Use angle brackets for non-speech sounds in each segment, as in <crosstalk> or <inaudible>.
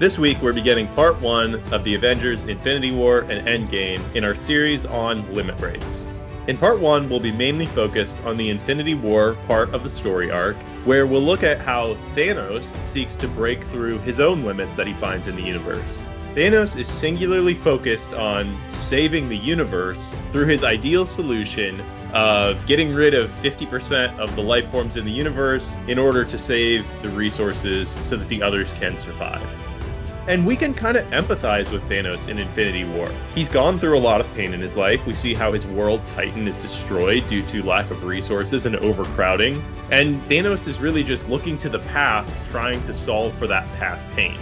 This week, we're beginning part one of the Avengers Infinity War and Endgame in our series on limit breaks. In part one, we'll be mainly focused on the Infinity War part of the story arc, where we'll look at how Thanos seeks to break through his own limits that he finds in the universe. Thanos is singularly focused on saving the universe through his ideal solution of getting rid of 50% of the life forms in the universe in order to save the resources so that the others can survive. And we can kind of empathize with Thanos in Infinity War. He's gone through a lot of pain in his life. We see how his world Titan is destroyed due to lack of resources and overcrowding. And Thanos is really just looking to the past, trying to solve for that past pain.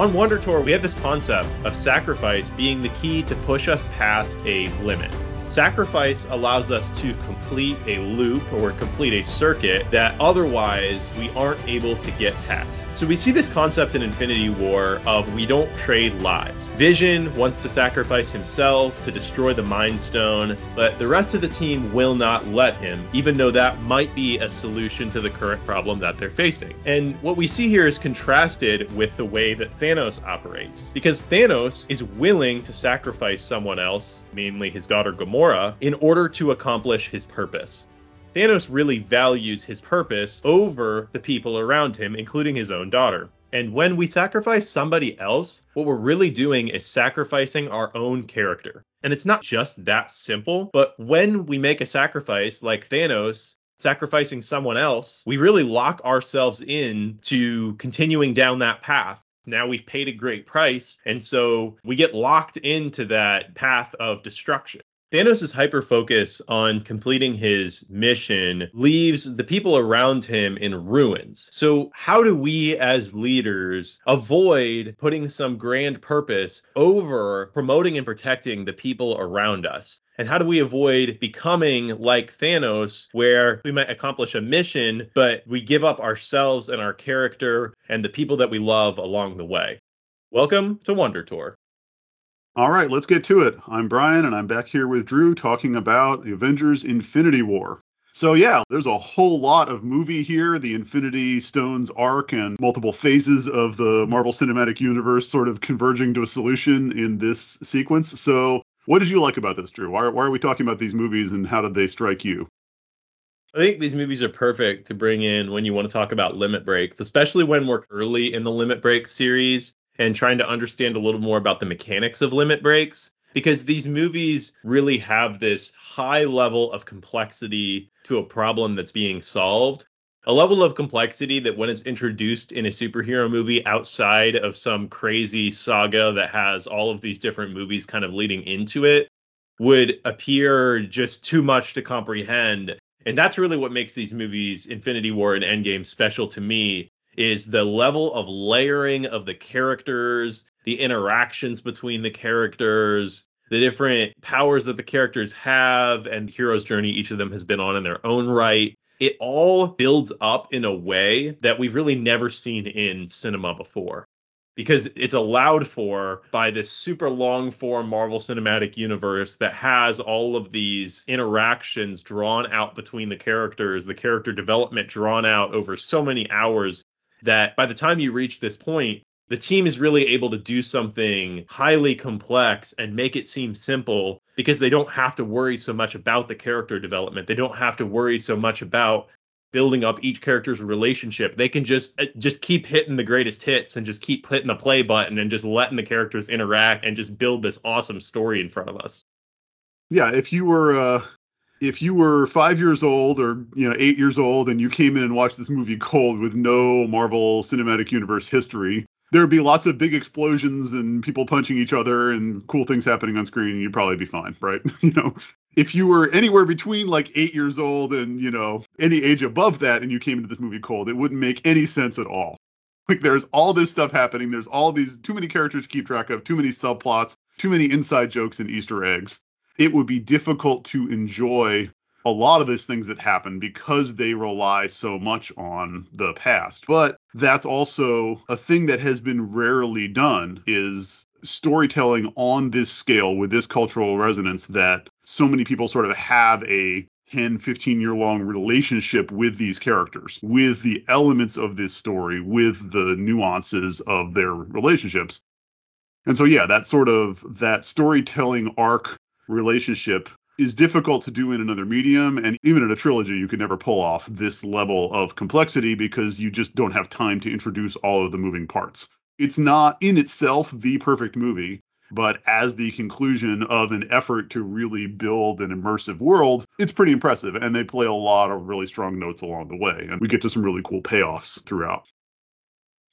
On Wonder Tour, we have this concept of sacrifice being the key to push us past a limit. Sacrifice allows us to complete a loop or complete a circuit that otherwise we aren't able to get past. So we see this concept in Infinity War of we don't trade lives. Vision wants to sacrifice himself to destroy the Mind Stone, but the rest of the team will not let him, even though that might be a solution to the current problem that they're facing. And what we see here is contrasted with the way that Thanos operates, because Thanos is willing to sacrifice someone else, mainly his daughter Gamora In order to accomplish his purpose. Thanos really values his purpose over the people around him, including his own daughter. And when we sacrifice somebody else, what we're really doing is sacrificing our own character. And it's not just that simple, but when we make a sacrifice like Thanos, sacrificing someone else, we really lock ourselves in to continuing down that path. Now we've paid a great price, and so we get locked into that path of destruction. Thanos' hyper focus on completing his mission leaves the people around him in ruins. So, how do we as leaders avoid putting some grand purpose over promoting and protecting the people around us? And how do we avoid becoming like Thanos, where we might accomplish a mission, but we give up ourselves and our character and the people that we love along the way? Welcome to Wonder Tour. All right, let's get to it. I'm Brian, and I'm back here with Drew talking about the Avengers Infinity War. So, yeah, there's a whole lot of movie here. The Infinity Stones arc and multiple phases of the Marvel Cinematic Universe sort of converging to a solution in this sequence. So, what did you like about this, Drew? Why, why are we talking about these movies and how did they strike you? I think these movies are perfect to bring in when you want to talk about limit breaks, especially when we're early in the limit break series and trying to understand a little more about the mechanics of limit breaks because these movies really have this high level of complexity to a problem that's being solved. A level of complexity that, when it's introduced in a superhero movie outside of some crazy saga that has all of these different movies kind of leading into it, would appear just too much to comprehend. And that's really what makes these movies, Infinity War and Endgame, special to me is the level of layering of the characters, the interactions between the characters, the different powers that the characters have, and the hero's journey each of them has been on in their own right. It all builds up in a way that we've really never seen in cinema before because it's allowed for by this super long form Marvel Cinematic Universe that has all of these interactions drawn out between the characters, the character development drawn out over so many hours that by the time you reach this point, the team is really able to do something highly complex and make it seem simple because they don't have to worry so much about the character development. They don't have to worry so much about building up each character's relationship. They can just uh, just keep hitting the greatest hits and just keep hitting the play button and just letting the characters interact and just build this awesome story in front of us. Yeah, if you were uh, if you were five years old or you know eight years old and you came in and watched this movie cold with no Marvel Cinematic Universe history, there would be lots of big explosions and people punching each other and cool things happening on screen, and you'd probably be fine, right? <laughs> you know, if you were anywhere between like eight years old and you know any age above that, and you came into this movie cold, it wouldn't make any sense at all. Like there's all this stuff happening. There's all these too many characters to keep track of, too many subplots, too many inside jokes and Easter eggs. It would be difficult to enjoy a lot of these things that happen because they rely so much on the past. But that's also a thing that has been rarely done is storytelling on this scale with this cultural resonance that so many people sort of have a 10, 15 year long relationship with these characters, with the elements of this story, with the nuances of their relationships. And so, yeah, that sort of that storytelling arc relationship is difficult to do in another medium. And even in a trilogy, you could never pull off this level of complexity because you just don't have time to introduce all of the moving parts. It's not in itself the perfect movie, but as the conclusion of an effort to really build an immersive world, it's pretty impressive. And they play a lot of really strong notes along the way. And we get to some really cool payoffs throughout.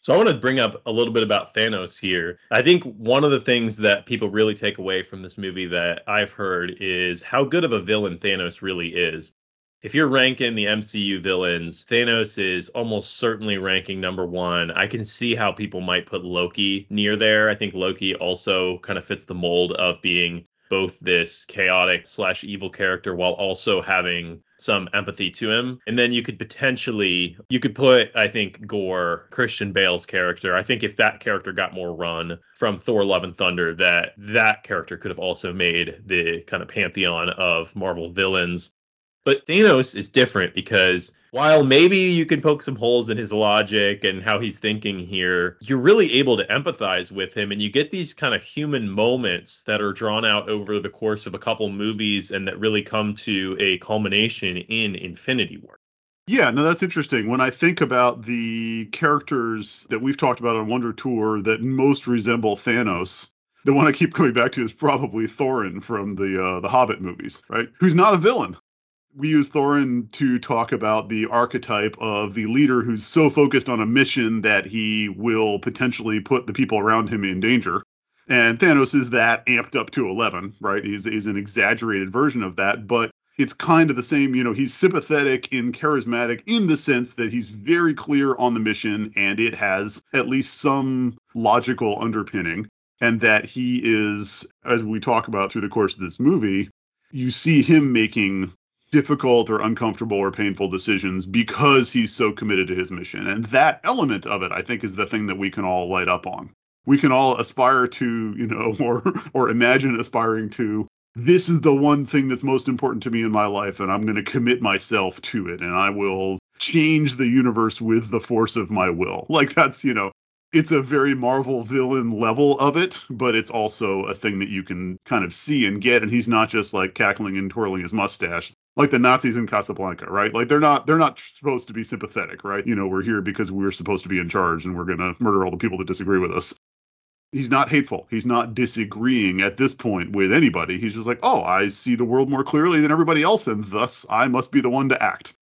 So I want to bring up a little bit about Thanos here. I think one of the things that people really take away from this movie that I've heard is how good of a villain Thanos really is. If you're ranking the MCU villains, Thanos is almost certainly ranking number one. I can see how people might put Loki near there. I think Loki also kind of fits the mold of being both this chaotic slash evil character while also having some empathy to him. And then you could potentially you could put I think Gorr Christian Bale's character. I think if that character got more run from Thor Love and Thunder that that character could have also made the kind of pantheon of Marvel villains. But Thanos is different because while maybe you can poke some holes in his logic and how he's thinking here, you're really able to empathize with him and you get these kind of human moments that are drawn out over the course of a couple movies and that really come to a culmination in Infinity War. Yeah, no, that's interesting. When I think about the characters that we've talked about on Wonder Tour that most resemble Thanos, the one I keep coming back to is probably Thorin from the uh, the Hobbit movies, right? Who's not a villain we use Thorin to talk about the archetype of the leader who's so focused on a mission that he will potentially put the people around him in danger. And Thanos is that amped up to 11, right? He's, he's an exaggerated version of that, but it's kind of the same. You know, he's sympathetic and charismatic in the sense that he's very clear on the mission and it has at least some logical underpinning. And that he is, as we talk about through the course of this movie, you see him making difficult or uncomfortable or painful decisions because he's so committed to his mission. And that element of it, I think, is the thing that we can all light up on. We can all aspire to, you know, <laughs> or or imagine aspiring to this is the one thing that's most important to me in my life and I'm going to commit myself to it and I will change the universe with the force of my will. <laughs> Like that's, you know, it's a very Marvel villain level of it, but it's also a thing that you can kind of see and get. And he's not just like cackling and twirling his mustache like the Nazis in Casablanca, right? Like they're not they're not supposed to be sympathetic, right? You know, we're here because we're supposed to be in charge and we're going to murder all the people that disagree with us. He's not hateful. He's not disagreeing at this point with anybody. He's just like, "Oh, I see the world more clearly than everybody else and thus I must be the one to act."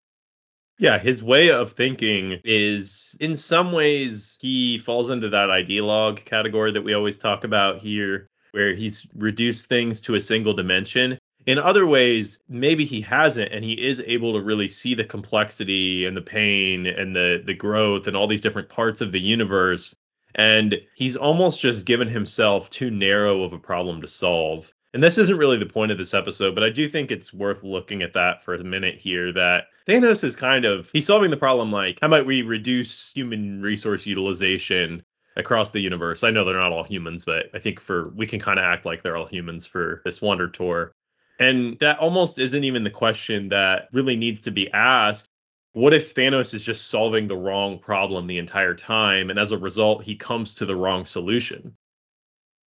Yeah, his way of thinking is in some ways he falls into that ideologue category that we always talk about here where he's reduced things to a single dimension in other ways, maybe he hasn't, and he is able to really see the complexity and the pain and the the growth and all these different parts of the universe. And he's almost just given himself too narrow of a problem to solve. And this isn't really the point of this episode, but I do think it's worth looking at that for a minute here. That Thanos is kind of he's solving the problem like how might we reduce human resource utilization across the universe. I know they're not all humans, but I think for we can kind of act like they're all humans for this Wonder Tour. And that almost isn't even the question that really needs to be asked. What if Thanos is just solving the wrong problem the entire time, and as a result, he comes to the wrong solution?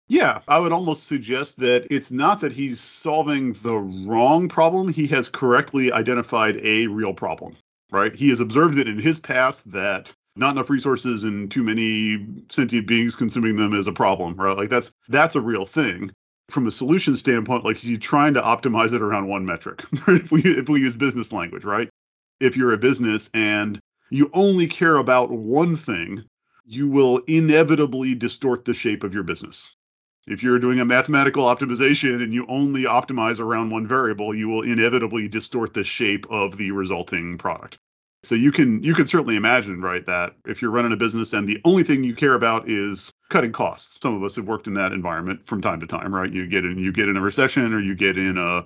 Yeah, I would almost suggest that it's not that he's solving the wrong problem. He has correctly identified a real problem, right? He has observed it in his past that not enough resources and too many sentient beings consuming them is a problem, right? Like that's that's a real thing from a solution standpoint, like he's trying to optimize it around one metric. <laughs> if we if we use business language, right? If you're a business and you only care about one thing, you will inevitably distort the shape of your business. If you're doing a mathematical optimization and you only optimize around one variable, you will inevitably distort the shape of the resulting product. So you can you can certainly imagine, right, that if you're running a business and the only thing you care about is cutting costs. Some of us have worked in that environment from time to time, right? You get in you get in a recession or you get in a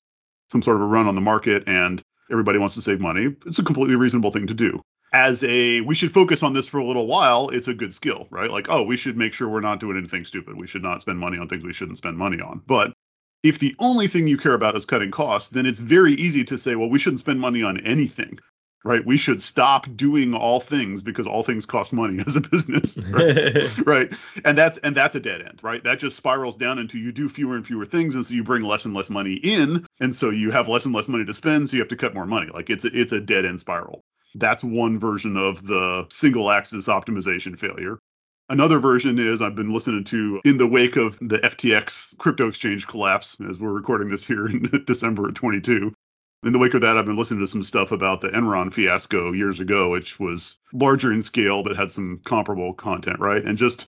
some sort of a run on the market and everybody wants to save money. It's a completely reasonable thing to do. As a we should focus on this for a little while, it's a good skill, right? Like, oh, we should make sure we're not doing anything stupid. We should not spend money on things we shouldn't spend money on. But if the only thing you care about is cutting costs, then it's very easy to say, well, we shouldn't spend money on anything, right? We should stop doing all things because all things cost money as a business, <laughs> right? right? And that's and that's a dead end, right? That just spirals down into you do fewer and fewer things, and so you bring less and less money in, and so you have less and less money to spend, so you have to cut more money. Like it's a, it's a dead end spiral. That's one version of the single axis optimization failure. Another version is I've been listening to in the wake of the FTX crypto exchange collapse, as we're recording this here in <laughs> December of 22. In the wake of that, I've been listening to some stuff about the Enron fiasco years ago, which was larger in scale but had some comparable content, right? And just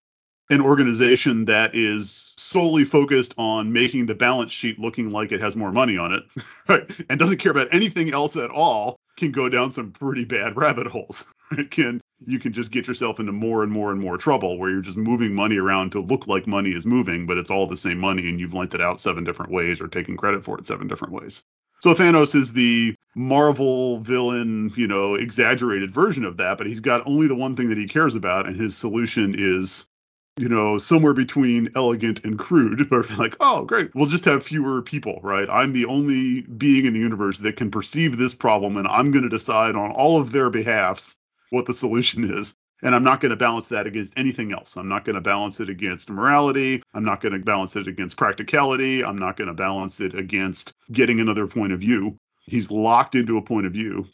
an organization that is solely focused on making the balance sheet looking like it has more money on it, <laughs> right? And doesn't care about anything else at all can go down some pretty bad <laughs> rabbit holes. It can you can just get yourself into more and more and more trouble where you're just moving money around to look like money is moving, but it's all the same money and you've lent it out seven different ways or taken credit for it seven different ways. So Thanos is the Marvel villain, you know, exaggerated version of that, but he's got only the one thing that he cares about, and his solution is, you know, somewhere between elegant and crude. <laughs> Or like, oh, great, we'll just have fewer people, right? I'm the only being in the universe that can perceive this problem, and I'm going to decide on all of their behalfs what the solution is. And I'm not going to balance that against anything else. I'm not going to balance it against morality. I'm not going to balance it against practicality. I'm not going to balance it against getting another point of view. He's locked into a point of view.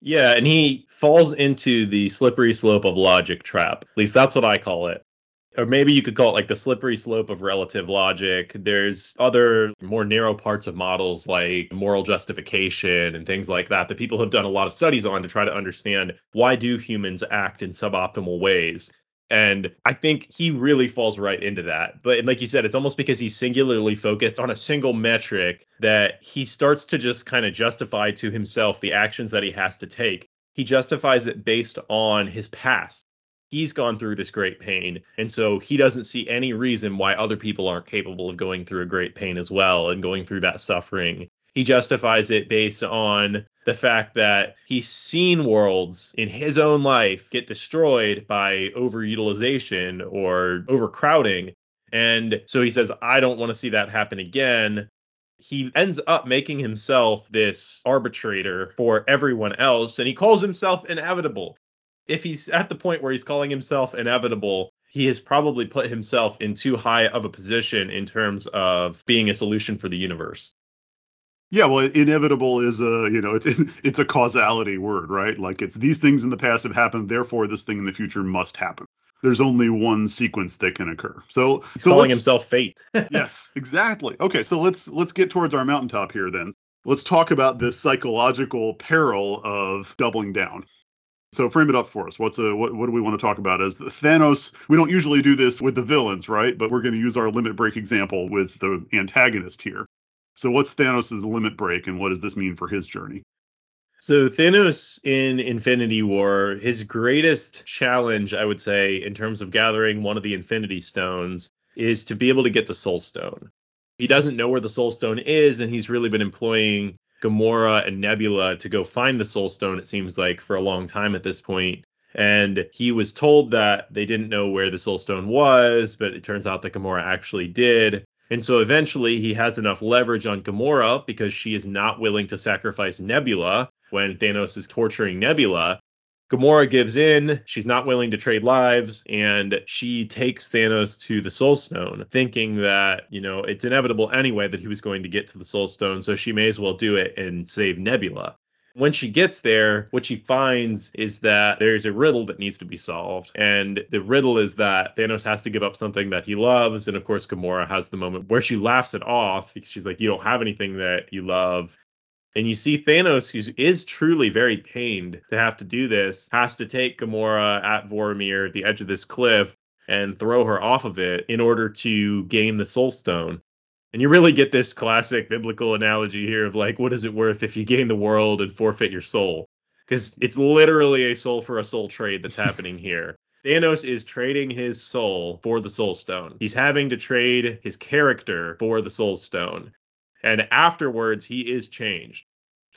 Yeah, and he falls into the slippery slope of logic trap. At least that's what I call it or maybe you could call it like the slippery slope of relative logic. There's other more narrow parts of models like moral justification and things like that that people have done a lot of studies on to try to understand why do humans act in suboptimal ways. And I think he really falls right into that. But like you said, it's almost because he's singularly focused on a single metric that he starts to just kind of justify to himself the actions that he has to take. He justifies it based on his past he's gone through this great pain. And so he doesn't see any reason why other people aren't capable of going through a great pain as well and going through that suffering. He justifies it based on the fact that he's seen worlds in his own life get destroyed by overutilization or overcrowding. And so he says i don't want to see that happen again. He ends up making himself this arbitrator for everyone else and he calls himself inevitable if he's at the point where he's calling himself inevitable, he has probably put himself in too high of a position in terms of being a solution for the universe. Yeah, well, inevitable is a you know <laughs> it's it's a causality word, right? Like it's these things in the past have happened, therefore this thing in the future must happen. There's only one sequence that can occur. So, He's so calling himself fate. <laughs> yes, exactly. Okay, so let's let's get towards our mountaintop here then. Let's talk about this psychological peril of doubling down. So frame it up for us. What's a what, what do we want to talk about as Thanos? We don't usually do this with the villains, right? But we're going to use our limit break example with the antagonist here. So what's Thanos' limit break and what does this mean for his journey? So Thanos in Infinity War, his greatest challenge, I would say, in terms of gathering one of the Infinity Stones, is to be able to get the Soul Stone. He doesn't know where the Soul Stone is, and he's really been employing Gamora and Nebula to go find the Soul Stone, it seems like, for a long time at this point. And he was told that they didn't know where the Soul Stone was, but it turns out that Gamora actually did. And so eventually he has enough leverage on Gamora because she is not willing to sacrifice Nebula when Thanos is torturing Nebula Gamora gives in. She's not willing to trade lives, and she takes Thanos to the Soul Stone, thinking that, you know, it's inevitable anyway that he was going to get to the Soul Stone, so she may as well do it and save Nebula. When she gets there, what she finds is that there's a riddle that needs to be solved. And the riddle is that Thanos has to give up something that he loves. And of course, Gamora has the moment where she laughs it off because she's like, You don't have anything that you love. And you see Thanos, who is truly very pained to have to do this, has to take Gamora at Vormir at the edge of this cliff and throw her off of it in order to gain the Soul Stone. And you really get this classic biblical analogy here of like, what is it worth if you gain the world and forfeit your soul? because it's literally a soul for a soul trade that's happening <laughs> here. Thanos is trading his soul for the Soul Stone. He's having to trade his character for the Soul Stone. And afterwards, he is changed.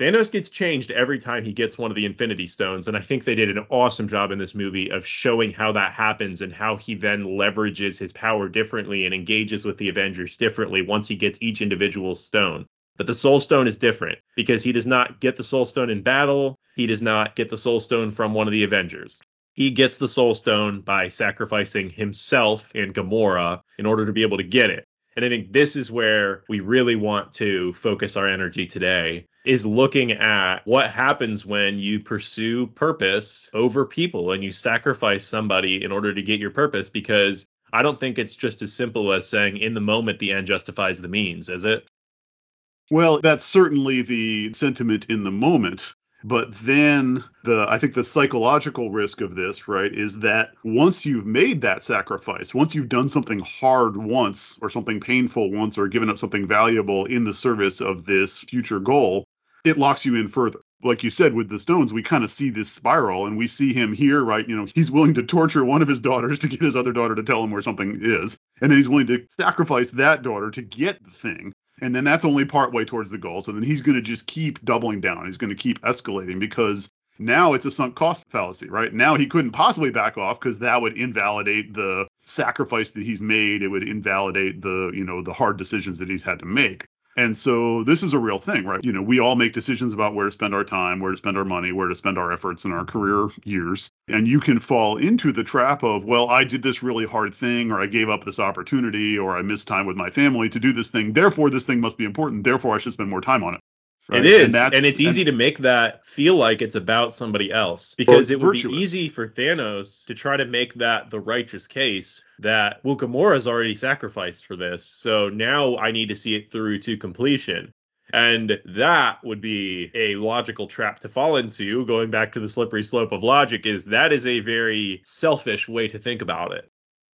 Thanos gets changed every time he gets one of the Infinity Stones, and I think they did an awesome job in this movie of showing how that happens and how he then leverages his power differently and engages with the Avengers differently once he gets each individual stone. But the Soul Stone is different because he does not get the Soul Stone in battle. He does not get the Soul Stone from one of the Avengers. He gets the Soul Stone by sacrificing himself and Gamora in order to be able to get it. And I think this is where we really want to focus our energy today is looking at what happens when you pursue purpose over people and you sacrifice somebody in order to get your purpose because I don't think it's just as simple as saying in the moment the end justifies the means, is it? Well, that's certainly the sentiment in the moment. But then the I think the psychological risk of this, right, is that once you've made that sacrifice, once you've done something hard once or something painful once or given up something valuable in the service of this future goal, it locks you in further. Like you said with the stones, we kind of see this spiral and we see him here, right? You know, he's willing to torture one of his daughters to get his other daughter to tell him where something is. And then he's willing to sacrifice that daughter to get the thing and then that's only part way towards the goal. So then he's going to just keep doubling down. He's going to keep escalating because now it's a sunk cost fallacy, right? Now he couldn't possibly back off because that would invalidate the sacrifice that he's made. It would invalidate the, you know, the hard decisions that he's had to make. And so this is a real thing, right? You know, we all make decisions about where to spend our time, where to spend our money, where to spend our efforts in our career years. And you can fall into the trap of, well, I did this really hard thing, or I gave up this opportunity, or I missed time with my family to do this thing. Therefore, this thing must be important. Therefore, I should spend more time on it. Right? It is, and, and it's easy and, to make that feel like it's about somebody else because it would virtuous. be easy for Thanos to try to make that the righteous case that well, Gamora's already sacrificed for this, so now I need to see it through to completion. And that would be a logical trap to fall into. Going back to the slippery slope of logic, is that is a very selfish way to think about it.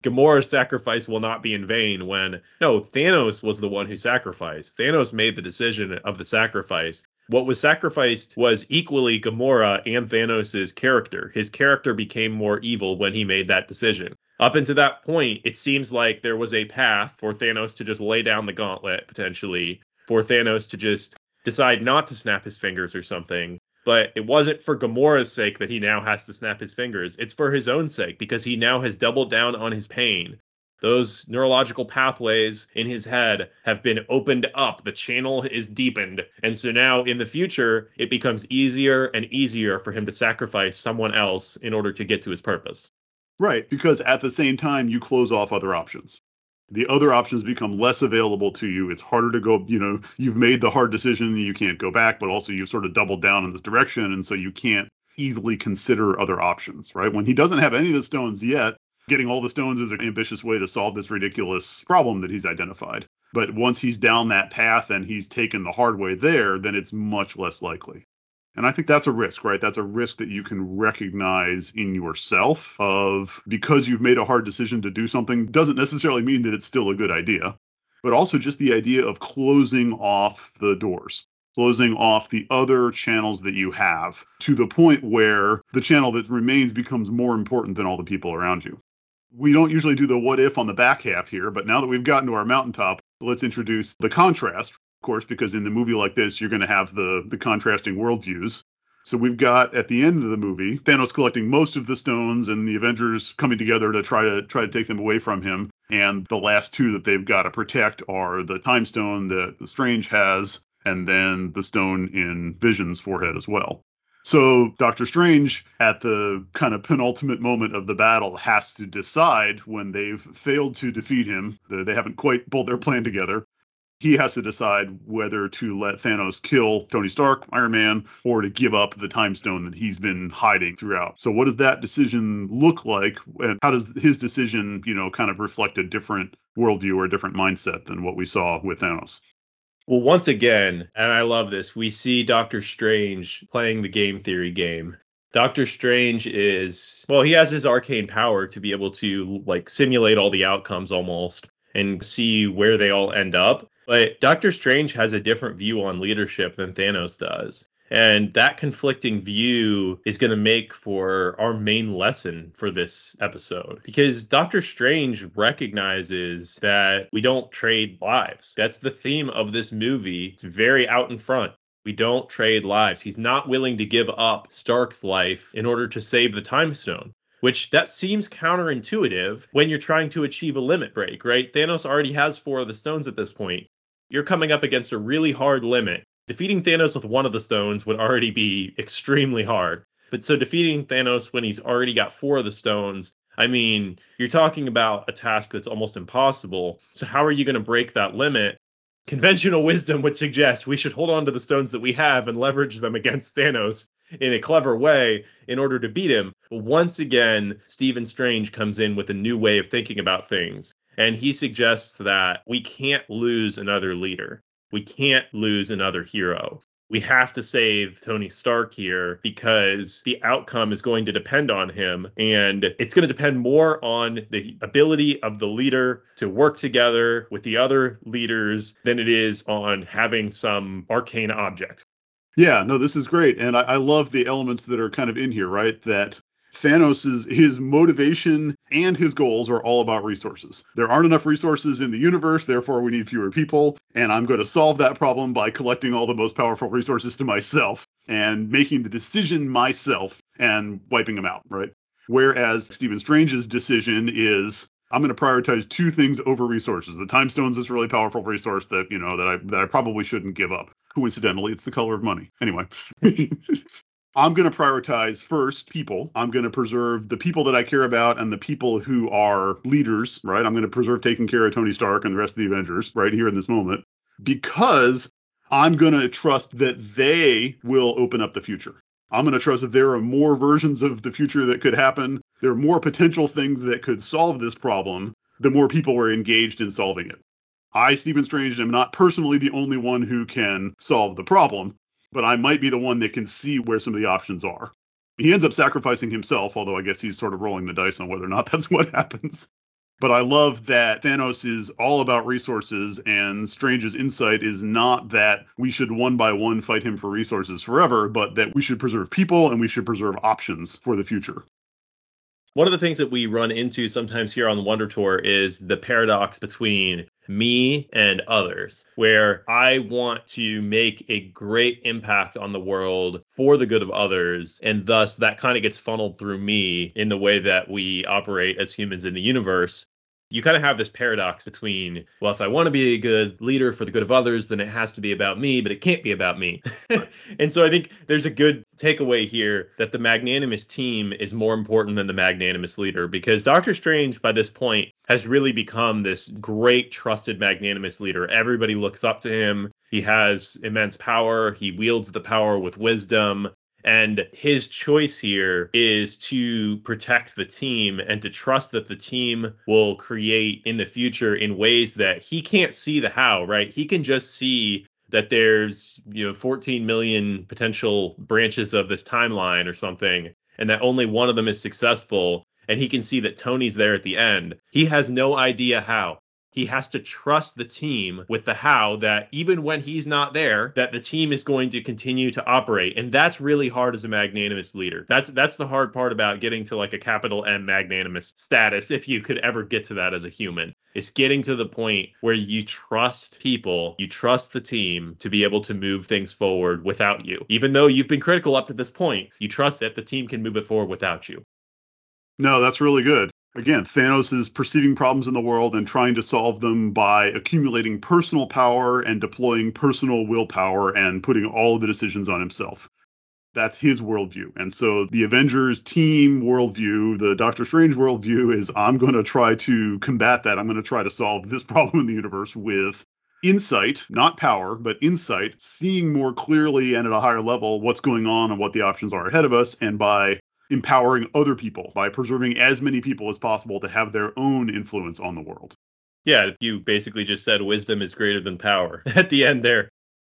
Gamora's sacrifice will not be in vain when no, Thanos was the one who sacrificed. Thanos made the decision of the sacrifice. What was sacrificed was equally Gamora and Thanos' character. His character became more evil when he made that decision. Up until that point, it seems like there was a path for Thanos to just lay down the gauntlet, potentially, for Thanos to just decide not to snap his fingers or something but it wasn't for Gamora's sake that he now has to snap his fingers. It's for his own sake because he now has doubled down on his pain. Those neurological pathways in his head have been opened up. The channel is deepened. And so now in the future, it becomes easier and easier for him to sacrifice someone else in order to get to his purpose. Right, because at the same time, you close off other options the other options become less available to you. It's harder to go, you know, you've made the hard decision, you can't go back, but also you've sort of doubled down in this direction. And so you can't easily consider other options, right? When he doesn't have any of the stones yet, getting all the stones is an ambitious way to solve this ridiculous problem that he's identified. But once he's down that path and he's taken the hard way there, then it's much less likely. And I think that's a risk, right? That's a risk that you can recognize in yourself of because you've made a hard decision to do something doesn't necessarily mean that it's still a good idea, but also just the idea of closing off the doors, closing off the other channels that you have to the point where the channel that remains becomes more important than all the people around you. We don't usually do the what if on the back half here, but now that we've gotten to our mountaintop, let's introduce the contrast course, because in the movie like this, you're going to have the the contrasting worldviews. So we've got at the end of the movie Thanos collecting most of the stones and the Avengers coming together to try to try to take them away from him. And the last two that they've got to protect are the Time Stone that Strange has, and then the stone in Vision's forehead as well. So Doctor Strange, at the kind of penultimate moment of the battle, has to decide when they've failed to defeat him. They haven't quite pulled their plan together he has to decide whether to let Thanos kill Tony Stark, Iron Man, or to give up the time stone that he's been hiding throughout. So what does that decision look like? And how does his decision, you know, kind of reflect a different worldview or a different mindset than what we saw with Thanos? Well, once again, and I love this, we see Doctor Strange playing the game theory game. Doctor Strange is, well, he has his arcane power to be able to like simulate all the outcomes almost and see where they all end up. But Doctor Strange has a different view on leadership than Thanos does. And that conflicting view is going to make for our main lesson for this episode because Doctor Strange recognizes that we don't trade lives. That's the theme of this movie. It's very out in front. We don't trade lives. He's not willing to give up Stark's life in order to save the time stone which that seems counterintuitive when you're trying to achieve a limit break, right? Thanos already has four of the stones at this point. You're coming up against a really hard limit. Defeating Thanos with one of the stones would already be extremely hard. But so defeating Thanos when he's already got four of the stones, I mean, you're talking about a task that's almost impossible. So how are you going to break that limit? Conventional wisdom would suggest we should hold on to the stones that we have and leverage them against Thanos in a clever way in order to beat him. But once again, Stephen Strange comes in with a new way of thinking about things. And he suggests that we can't lose another leader. We can't lose another hero. We have to save Tony Stark here because the outcome is going to depend on him. And it's going to depend more on the ability of the leader to work together with the other leaders than it is on having some arcane object. Yeah, no, this is great, and I, I, love the elements that are kind of in here, right? That Thanos' his motivation and his goals are all about resources. There aren't enough resources in the universe, therefore we need fewer people, and I'm going to solve that problem by collecting all the most powerful resources to myself and making the decision myself and wiping them out, right? Whereas Stephen Strange's decision is I'm going to prioritize two things over resources. The time stones is a really powerful resource that you know that I that I probably shouldn't give up. Coincidentally, it's the color of money. Anyway. <laughs> I'm going to prioritize first people. I'm going to preserve the people that I care about and the people who are leaders, right? I'm going to preserve taking care of Tony Stark and the rest of the Avengers right here in this moment because I'm going to trust that they will open up the future. I'm going to trust that there are more versions of the future that could happen. There are more potential things that could solve this problem the more people are engaged in solving it. I, Stephen Strange, am not personally the only one who can solve the problem, but I might be the one that can see where some of the options are. He ends up sacrificing himself, although I guess he's sort of rolling the dice on whether or not <laughs> that's what happens. But I love that Thanos is all about resources, and Strange's insight is not that we should one by one fight him for resources forever, but that we should preserve people and we should preserve options for the future. One of the things that we run into sometimes here on the Wonder Tour is the paradox between me and others, where I want to make a great impact on the world for the good of others. And thus, that kind of gets funneled through me in the way that we operate as humans in the universe you kind of have this paradox between, well, if I want to be a good leader for the good of others, then it has to be about me, but it can't be about me. <laughs> and so I think there's a good takeaway here that the magnanimous team is more important than the magnanimous leader because Doctor Strange, by this point, has really become this great, trusted, magnanimous leader. Everybody looks up to him. He has immense power. He wields the power with wisdom. And his choice here is to protect the team and to trust that the team will create in the future in ways that he can't see the how, right? He can just see that there's, you know, 14 million potential branches of this timeline or something, and that only one of them is successful. And he can see that Tony's there at the end. He has no idea how he has to trust the team with the how that even when he's not there that the team is going to continue to operate. And that's really hard as a magnanimous leader. That's that's the hard part about getting to like a capital M magnanimous status if you could ever get to that as a human it's getting to the point where you trust people you trust the team to be able to move things forward without you. Even though you've been critical up to this point you trust that the team can move it forward without you. No, that's really good. Again, Thanos is perceiving problems in the world and trying to solve them by accumulating personal power and deploying personal willpower and putting all of the decisions on himself. That's his worldview. And so the Avengers team worldview, the Doctor Strange worldview is I'm going to try to combat that. I'm going to try to solve this <laughs> problem in the universe with insight, not power, but insight, seeing more clearly and at a higher level what's going on and what the options are ahead of us, and by empowering other people by preserving as many people as possible to have their own influence on the world. Yeah, you basically just said wisdom is greater than power <laughs> at the end there.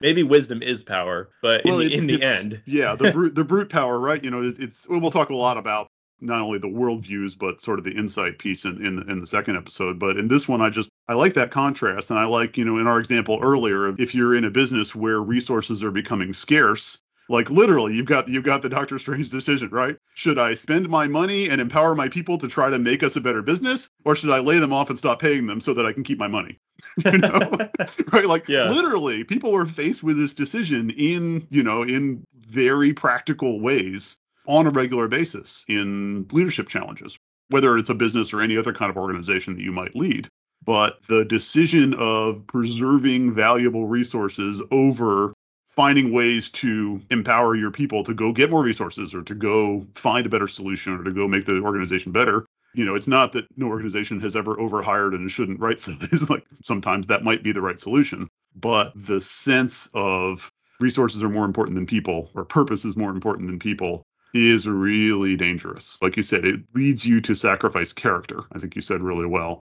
Maybe wisdom is power, but well, in, the, in the end, yeah, the <laughs> brute the brute power, right? You know, it's, it's we'll talk a lot about not only the worldviews but sort of the insight piece in, in in the second episode. But in this one, I just I like that contrast, and I like you know in our example earlier, if you're in a business where resources are becoming scarce, Like literally, you've got you've got the Doctor Strange decision, right? Should I spend my money and empower my people to try to make us a better business, or should I lay them off and stop paying them so that I can keep my money? <laughs> you know, <laughs> right? Like Yeah. literally, people were faced with this decision in you know in very practical ways on a regular basis in leadership challenges, whether it's a business or any other kind of organization that you might lead. But the decision of preserving valuable resources over finding ways to empower your people to go get more resources or to go find a better solution or to go make the organization better. You know, it's not that no organization has ever overhired and shouldn't right <laughs> so it's like sometimes that might be the right solution. But the sense of resources are more important than people or purpose is more important than people is really dangerous. Like you said, it leads you to sacrifice character. I think you said really well.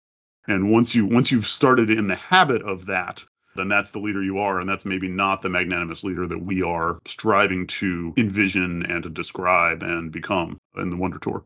And once you once you've started in the habit of that, then that's the leader you are, and that's maybe not the magnanimous leader that we are striving to envision and to describe and become in the Wonder Tour.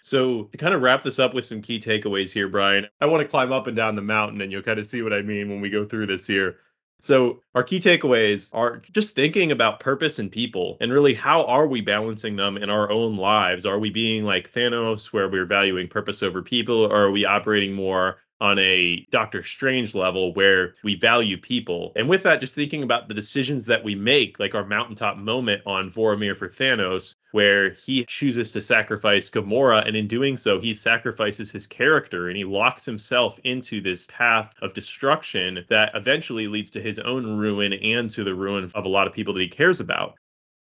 So to kind of wrap this up with some key takeaways here, Brian, I want to climb up and down the mountain, and you'll kind of see what I mean when we go through this here. So our key takeaways are just thinking about purpose and people, and really how are we balancing them in our own lives? Are we being like Thanos, where we're valuing purpose over people, or are we operating more on a Doctor Strange level where we value people. And with that, just thinking about the decisions that we make, like our mountaintop moment on Vormir for Thanos, where he chooses to sacrifice Gamora, and in doing so, he sacrifices his character and he locks himself into this path of destruction that eventually leads to his own ruin and to the ruin of a lot of people that he cares about.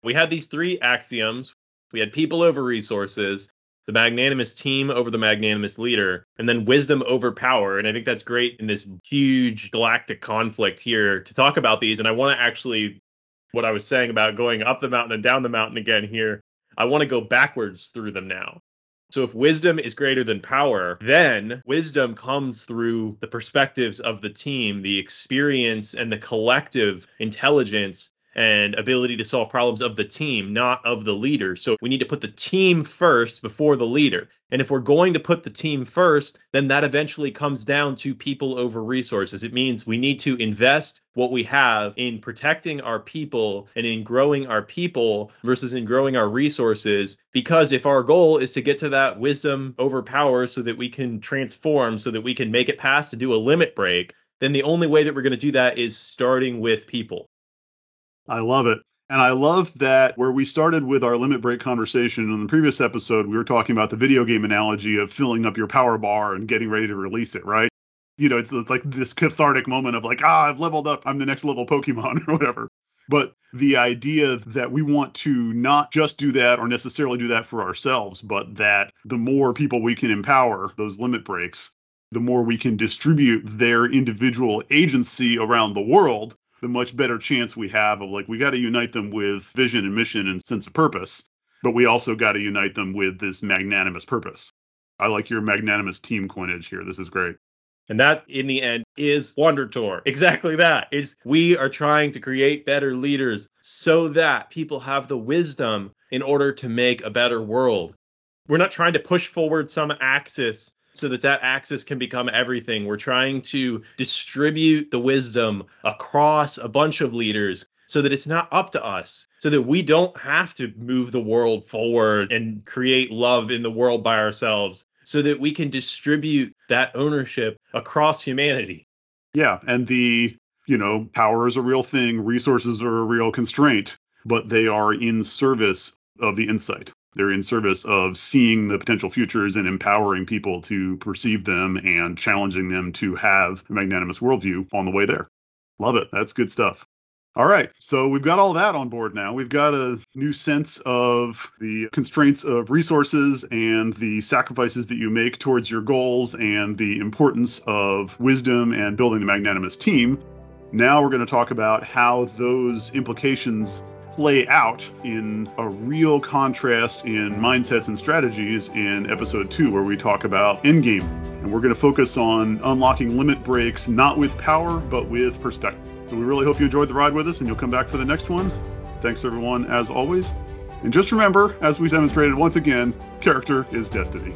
We had these three axioms. We had people over resources, the magnanimous team over the magnanimous leader, and then wisdom over power. And I think that's great in this huge galactic conflict here to talk about these. And I want to actually, what I was saying about going up the mountain and down the mountain again here, I want to go backwards through them now. So if wisdom is greater than power, then wisdom comes through the perspectives of the team, the experience and the collective intelligence and ability to solve problems of the team, not of the leader. So we need to put the team first before the leader. And if we're going to put the team first, then that eventually comes down to people over resources. It means we need to invest what we have in protecting our people and in growing our people versus in growing our resources. Because if our goal is to get to that wisdom over power so that we can transform, so that we can make it past to do a limit break, then the only way that we're going to do that is starting with people. I love it. And I love that where we started with our limit break conversation in the previous episode, we were talking about the video game analogy of filling up your power bar and getting ready to release it, right? You know, it's, it's like this cathartic moment of like, ah, I've leveled up. I'm the next level Pokemon <laughs> or whatever. But the idea that we want to not just do that or necessarily do that for ourselves, but that the more people we can empower, those limit breaks, the more we can distribute their individual agency around the world, the much better chance we have of like we got to unite them with vision and mission and sense of purpose, but we also got to unite them with this magnanimous purpose. I like your magnanimous team coinage here. This is great. And that, in the end, is Wonder Tour. <laughs> Exactly that. It's we are trying to create better leaders so that people have the wisdom in order to make a better world. We're not trying to push forward some axis so that that axis can become everything. We're trying to distribute the wisdom across a bunch of leaders so that it's not up to us, so that we don't have to move the world forward and create love in the world by ourselves, so that we can distribute that ownership across humanity. Yeah, and the you know power is a real thing, resources are a real constraint, but they are in service of the insight. They're in service of seeing the potential futures and empowering people to perceive them and challenging them to have a magnanimous worldview on the way there. Love it. That's good stuff. All right, so we've got all that on board now. We've got a new sense of the constraints of resources and the sacrifices that you make towards your goals and the importance of wisdom and building the magnanimous team. Now we're going to talk about how those implications play out in a real contrast in mindsets and strategies in episode two, where we talk about endgame. And we're going to focus on unlocking limit breaks, not with power, but with perspective. So we really hope you enjoyed the ride with us and you'll come back for the next one. Thanks, everyone, as always. And just remember, as we demonstrated once again, character is destiny.